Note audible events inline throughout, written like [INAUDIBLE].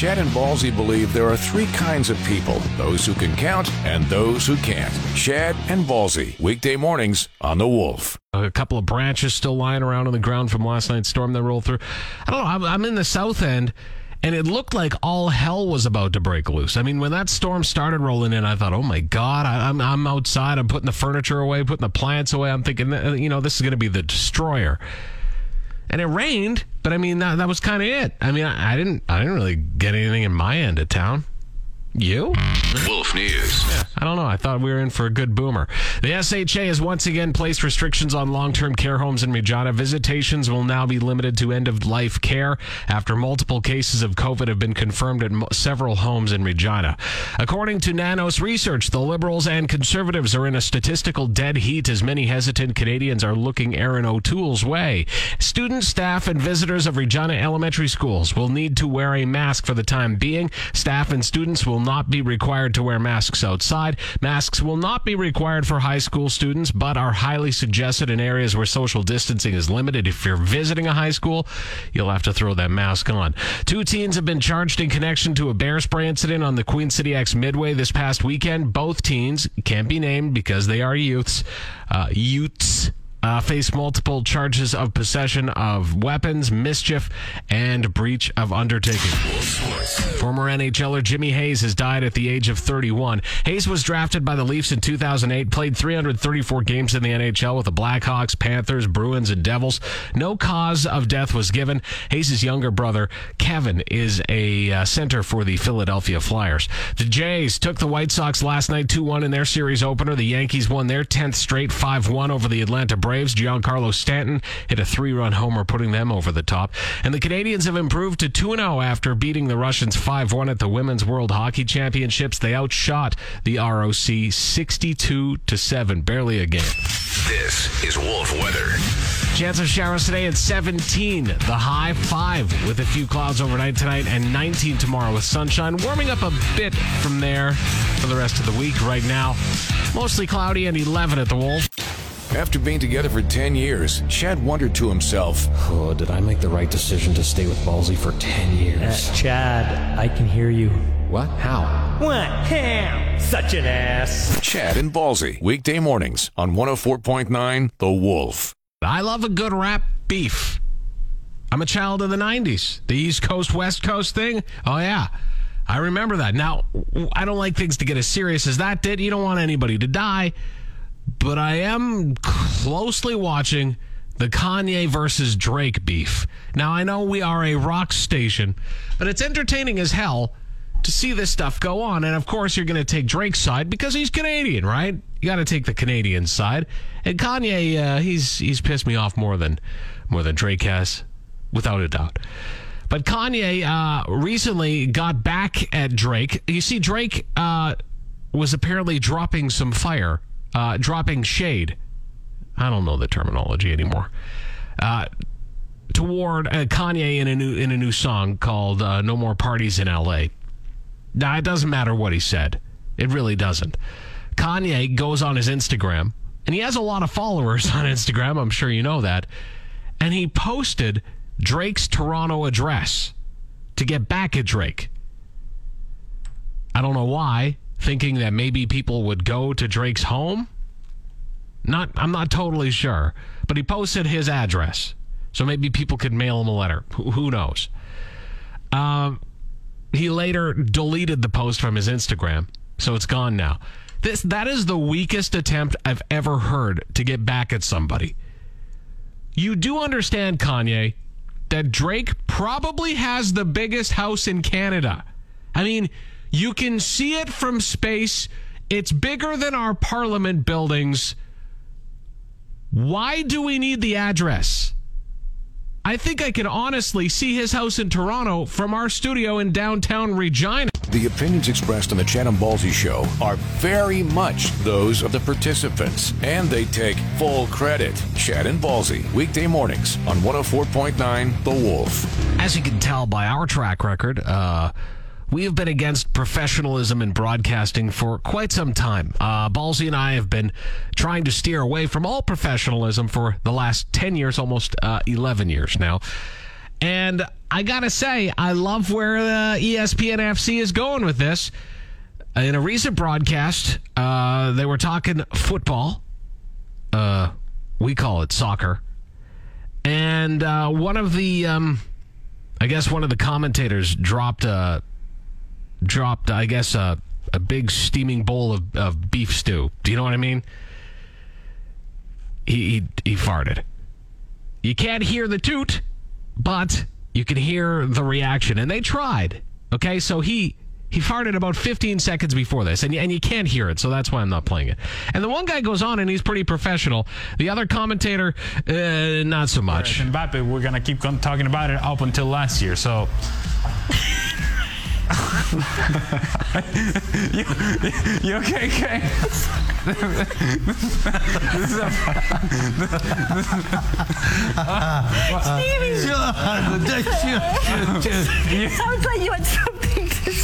Chad and Ballsy believe there are three kinds of people those who can count and those who can't. Chad and Ballsy, weekday mornings on The Wolf. A couple of branches still lying around on the ground from last night's storm that rolled through. I don't know. I'm, in the south end and it looked like all hell was about to break loose. I mean, when that storm started rolling in, I thought, "Oh my God!" I, I'm, I'm outside. I'm putting the furniture away, putting the plants away. I'm thinking, uh, you know, this is going to be the destroyer. And it rained, but I mean, that, that was kind of it. I mean, I, I didn't I didn't really get anything in my end of town. You? Wolf News. Yeah, I don't know. I thought we were in for a good boomer. The SHA has once again placed restrictions on long term care homes in Regina. Visitations will now be limited to end of life care after multiple cases of COVID have been confirmed at several homes in Regina. According to Nanos research, the Liberals and Conservatives are in a statistical dead heat as many hesitant Canadians are looking Erin O'Toole's way. Students, staff, and visitors of Regina elementary schools will need to wear a mask for the time being. Staff and students will not be required to wear masks outside. Masks will not be required for high school students, but are highly suggested in areas where social distancing is limited. If you're visiting a high school, you'll have to throw that mask on. Two teens have been charged in connection to a bear spray incident on the Queen City Ex Midway this past weekend. Both teens can't be named because they are youths. Uh, youths uh, face multiple charges of possession of weapons, mischief, and breach of undertaking. Former NHLer Jimmy Hayes has died at the age of 31. Hayes was drafted by the Leafs in 2008, played 334 games in the NHL with the Blackhawks, Panthers, Bruins, and Devils. No cause of death was given. Hayes' younger brother, Kevin, is a uh, center for the Philadelphia Flyers. The Jays took the White Sox last night 2 1 in their series opener. The Yankees won their 10th straight 5 1 over the Atlanta Braves. Braves. Giancarlo Stanton hit a three run homer, putting them over the top. And the Canadians have improved to 2 0 after beating the Russians 5 1 at the Women's World Hockey Championships. They outshot the ROC 62 to 7, barely a game. This is Wolf Weather. Chance of showers today at 17. The high 5 with a few clouds overnight tonight and 19 tomorrow with sunshine. Warming up a bit from there for the rest of the week. Right now, mostly cloudy and 11 at the Wolf. After being together for 10 years, Chad wondered to himself, Oh, did I make the right decision to stay with Ballsy for 10 years? Uh, Chad, I can hear you. What? How? What? Ham! Such an ass! Chad and Ballsy, weekday mornings on 104.9 The Wolf. I love a good rap beef. I'm a child of the 90s. The East Coast, West Coast thing. Oh, yeah. I remember that. Now, I don't like things to get as serious as that did. You don't want anybody to die but I am closely watching the Kanye versus Drake beef. Now, I know we are a rock station, but it's entertaining as hell to see this stuff go on. And of course, you're going to take Drake's side because he's Canadian, right? You got to take the Canadian side. And Kanye, uh, he's he's pissed me off more than more than Drake has, without a doubt. But Kanye uh, recently got back at Drake. You see, Drake uh, was apparently dropping some fire uh, dropping shade. I don't know the terminology anymore. Uh, toward uh, Kanye in a new in a new song called uh, "No More Parties in L.A." Now it doesn't matter what he said; it really doesn't. Kanye goes on his Instagram, and he has a lot of followers [LAUGHS] on Instagram. I'm sure you know that, and he posted Drake's Toronto address to get back at Drake. I don't know why thinking that maybe people would go to Drake's home. Not, I'm not totally sure, but he posted his address, so maybe people could mail him a letter. Who, knows? Um, he later deleted the post from his Instagram, so it's gone now. This that is the weakest attempt I've ever heard to get back at somebody. You do understand, Kanye, that Drake probably has the biggest house in Canada. I mean, you can see it from space. It's bigger than our parliament buildings. Why do we need the address? I think I can honestly see his house in Toronto from our studio in downtown Regina. The opinions expressed on the Chad and Ballsy show are very much those of the participants, and they take full credit. Chad and Ballsy, weekday mornings on 104.9 The Wolf. As you can tell by our track record, uh, we have been against professionalism in broadcasting for quite some time. Uh, and I have been trying to steer away from all professionalism for the last 10 years, almost uh, 11 years now. And I got to say, I love where uh, ESPN FC is going with this. In a recent broadcast, uh, they were talking football. Uh, we call it soccer. And uh, one of the, um, I guess one of the commentators dropped a, dropped, I guess, a, a big steaming bowl of, of beef stew. Do you know what I mean? He, he, he farted. You can't hear the toot, but you can hear the reaction. And they tried. Okay, so he he farted about 15 seconds before this, and, and you can't hear it, so that's why I'm not playing it. And the one guy goes on, and he's pretty professional. The other commentator, uh, not so much. Mbappe, we're gonna keep talking about it up until last year. So. [LAUGHS] you, you okay, This is a. Kay? Sounds like you had something to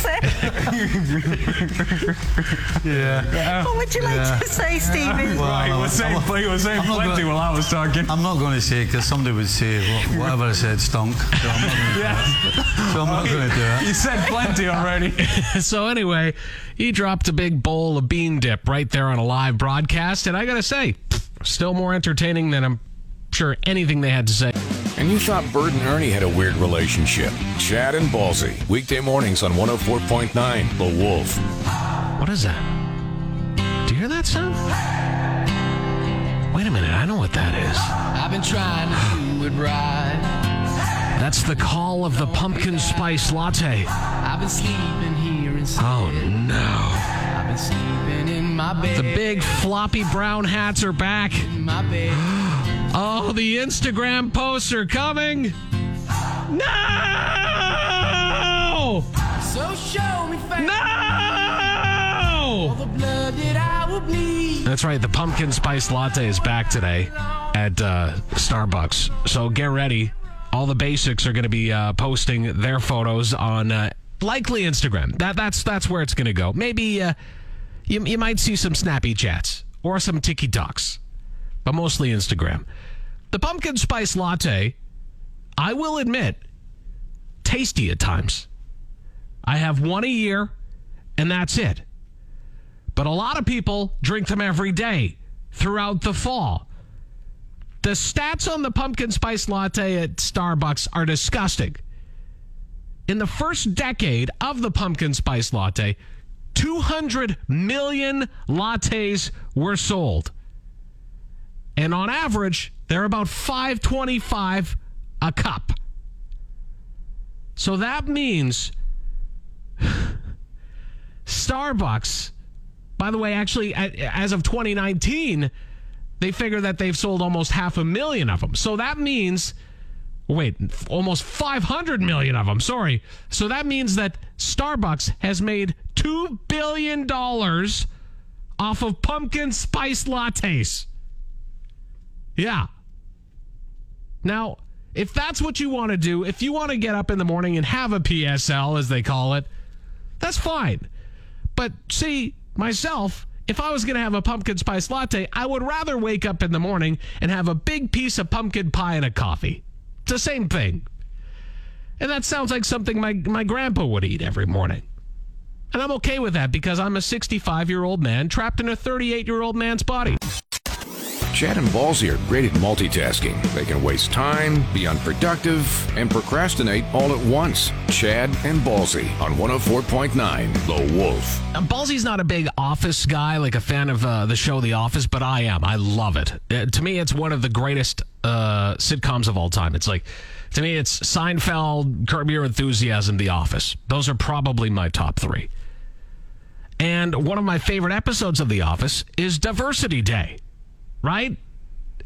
say. Yeah. What would you like to say, Stephen? Well, Right, he was saying, he was saying I'm plenty gonna- while I was talking. I'm not going to say because somebody would say "Wha- whatever I said stunk. So I'm not going to Yeah. so I'm not going to do it. You said plenty already. [LAUGHS] so anyway, he dropped a big bowl of bean dip right there on a live broadcast, and I gotta say, still more entertaining than I'm sure anything they had to say. And you thought Bert and Ernie had a weird relationship. Chad and Ballsy, weekday mornings on 104.9 The Wolf. What is that? Do you hear that sound? Wait a minute, I know what that is. I've been trying to do it right. That's the call of the pumpkin spice latte. I've been sleeping here instead. Oh no. I've been sleeping in my bed. The big floppy brown hats are back. [GASPS] in my bed. Oh, the Instagram posts are coming. No! So show me. No! That I will bleed. That's right. The pumpkin spice latte is back today at uh, Starbucks. So get ready. All the basics are going to be uh, posting their photos on uh, likely Instagram. That that's that's where it's going to go. Maybe uh, you you might see some snappy chats or some TikToks, but mostly Instagram. The pumpkin spice latte, I will admit, tasty at times. I have one a year, and that's it. But a lot of people drink them every day throughout the fall. The stats on the pumpkin spice latte at Starbucks are disgusting. In the first decade of the pumpkin spice latte, 200 million lattes were sold. And on average, they're about 525 a cup. So that means [SIGHS] Starbucks by the way, actually, as of 2019, they figure that they've sold almost half a million of them. So that means, wait, almost 500 million of them. Sorry. So that means that Starbucks has made $2 billion off of pumpkin spice lattes. Yeah. Now, if that's what you want to do, if you want to get up in the morning and have a PSL, as they call it, that's fine. But see, myself, if I was going to have a pumpkin spice latte, I would rather wake up in the morning and have a big piece of pumpkin pie and a coffee. It's the same thing. And that sounds like something my, my grandpa would eat every morning. And I'm okay with that because I'm a 65 year old man trapped in a 38 year old man's body. Chad and Ballsy are great at multitasking. They can waste time, be unproductive, and procrastinate all at once. Chad and Ballsy on 104.9 The Wolf. Uh, Ballsy's not a big Office guy, like a fan of uh, the show The Office, but I am. I love it. Uh, to me, it's one of the greatest uh, sitcoms of all time. It's like, to me, it's Seinfeld, Curb Your Enthusiasm, The Office. Those are probably my top three. And one of my favorite episodes of The Office is Diversity Day, right?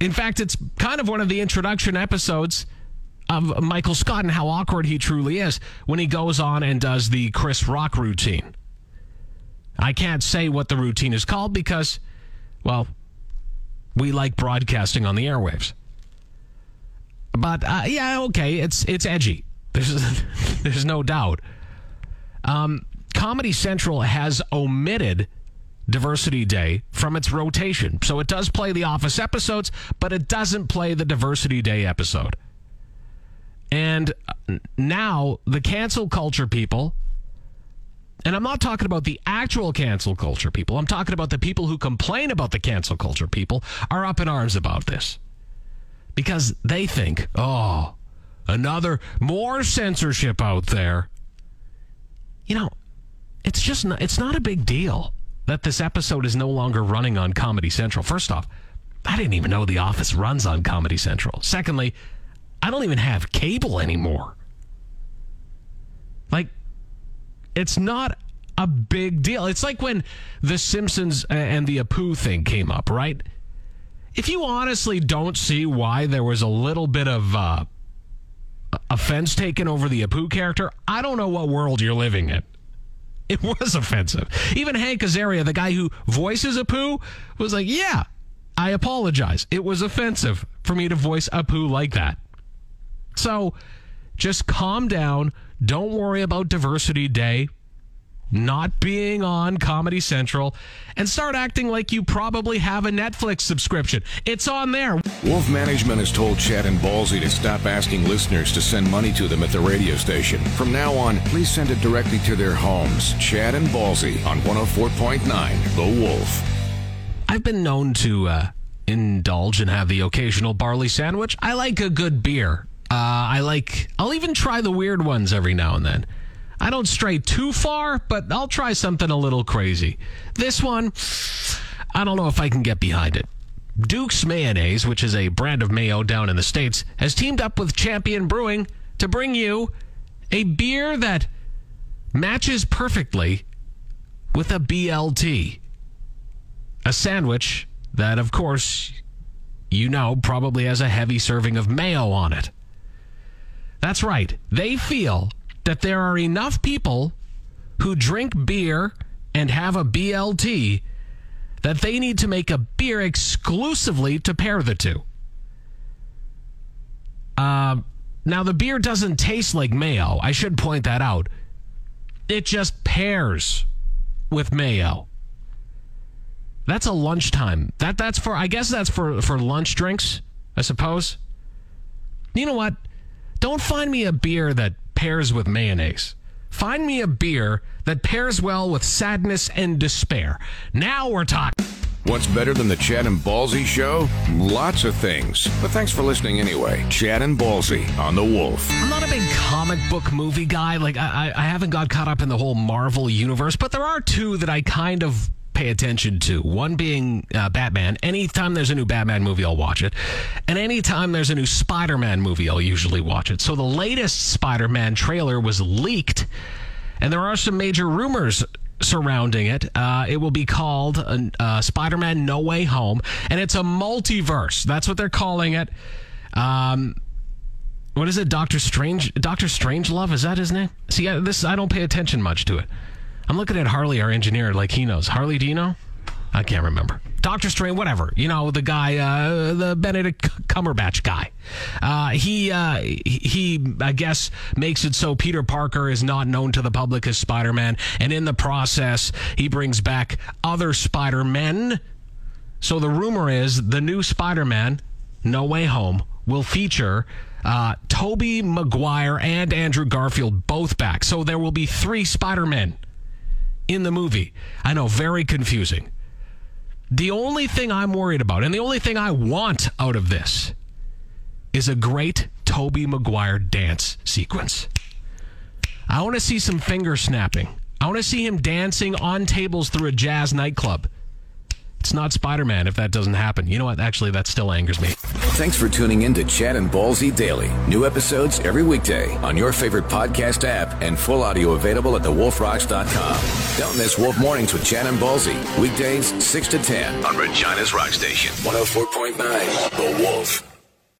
In fact, it's kind of one of the introduction episodes of Michael Scott and how awkward he truly is when he goes on and does the Chris Rock routine. I can't say what the routine is called because, well, we like broadcasting on the airwaves. But uh, yeah, okay, it's it's edgy. There's [LAUGHS] there's no doubt. Um, Comedy Central has omitted Diversity Day from its rotation, so it does play the Office episodes, but it doesn't play the Diversity Day episode. And uh, now the cancel culture people, and I'm not talking about the actual cancel culture people, I'm talking about the people who complain about the cancel culture people, are up in arms about this. Because they think, oh, another more censorship out there. You know, it's just not, it's not a big deal that this episode is no longer running on Comedy Central. First off, I didn't even know The Office runs on Comedy Central. Secondly, I don't even have cable anymore. Like, it's not a big deal. It's like when The Simpsons and the Apu thing came up, right? If you honestly don't see why there was a little bit of uh, offense taken over the Apu character, I don't know what world you're living in. [LAUGHS] It was offensive. Even Hank Azaria, the guy who voices Apu, was like, yeah, I apologize. It was offensive for me to voice Apu like that. So just calm down. Don't worry about Diversity Day not being on Comedy Central and start acting like you probably have a Netflix subscription. It's on there. Wolf Management has told Chad and Ballsy to stop asking listeners to send money to them at the radio station. From now on, please send it directly to their homes. Chad and Ballsy on 104.9 The Wolf. I've been known to uh, indulge and have the occasional barley sandwich. I like a good beer. Uh, I like, I'll even try the weird ones every now and then. I don't stray too far, but I'll try something a little crazy. This one, I don't know if I can get behind it. Duke's Mayonnaise, which is a brand of mayo down in the States, has teamed up with Champion Brewing to bring you a beer that matches perfectly with a BLT. A sandwich that, of course, you know probably has a heavy serving of mayo on it. That's right. They feel that there are enough people who drink beer and have a BLT that they need to make a beer exclusively to pair the two. Uh, now, the beer doesn't taste like mayo. I should point that out. It just pairs with mayo. That's a lunchtime. That that's for I guess that's for for lunch drinks, I suppose. You know what? Don't find me a beer that pairs with mayonnaise. Find me a beer that pairs well with sadness and despair. Now we're talking. What's better than the Chad and Ballsy show? Lots of things. But thanks for listening anyway. Chad and Ballsy on The Wolf. I'm not a big comic book movie guy. Like, I, I haven't got caught up in the whole Marvel universe, but there are two that I kind of pay attention to. One being uh, Batman. Anytime there's a new Batman movie, I'll watch it. And anytime there's a new Spider Man movie, I'll usually watch it. So the latest Spider Man trailer was leaked, and there are some major rumors surrounding it. Uh, it will be called uh, uh, Spider Man No Way Home, and it's a multiverse. That's what they're calling it. Um, what is it? Doctor Strange? Doctor Strange Love? Is that his name? See, I, this I don't pay attention much to it. I'm looking at Harley, our engineer, like he knows. Harley, do you know? I can't remember. Doctor Strange, whatever. You know, the guy, uh, the Benedict Cumberbatch guy. Uh, he, uh, he, I guess, makes it so Peter Parker is not known to the public as Spider Man. And in the process, he brings back other Spider Men. So the rumor is the new Spider Man, No Way Home, will feature uh, Tobey Maguire and Andrew Garfield both back. So there will be three Spider Men in the movie. I know, very confusing. The only thing I'm worried about, and the only thing I want out of this, is a great Tobey Maguire dance sequence. I want to see some finger snapping. I want to see him dancing on tables through a jazz nightclub. It's not Spider Man if that doesn't happen. You know what? Actually, that still angers me. Thanks for tuning in to Chad and Ballsy Daily. New episodes every weekday on your favorite podcast app and full audio available at thewolfrocks.com. Don't miss Wolf Mornings with Chad and Ballsy. Weekdays 6 to 10 on Regina's Rock Station. 104.9 The Wolf.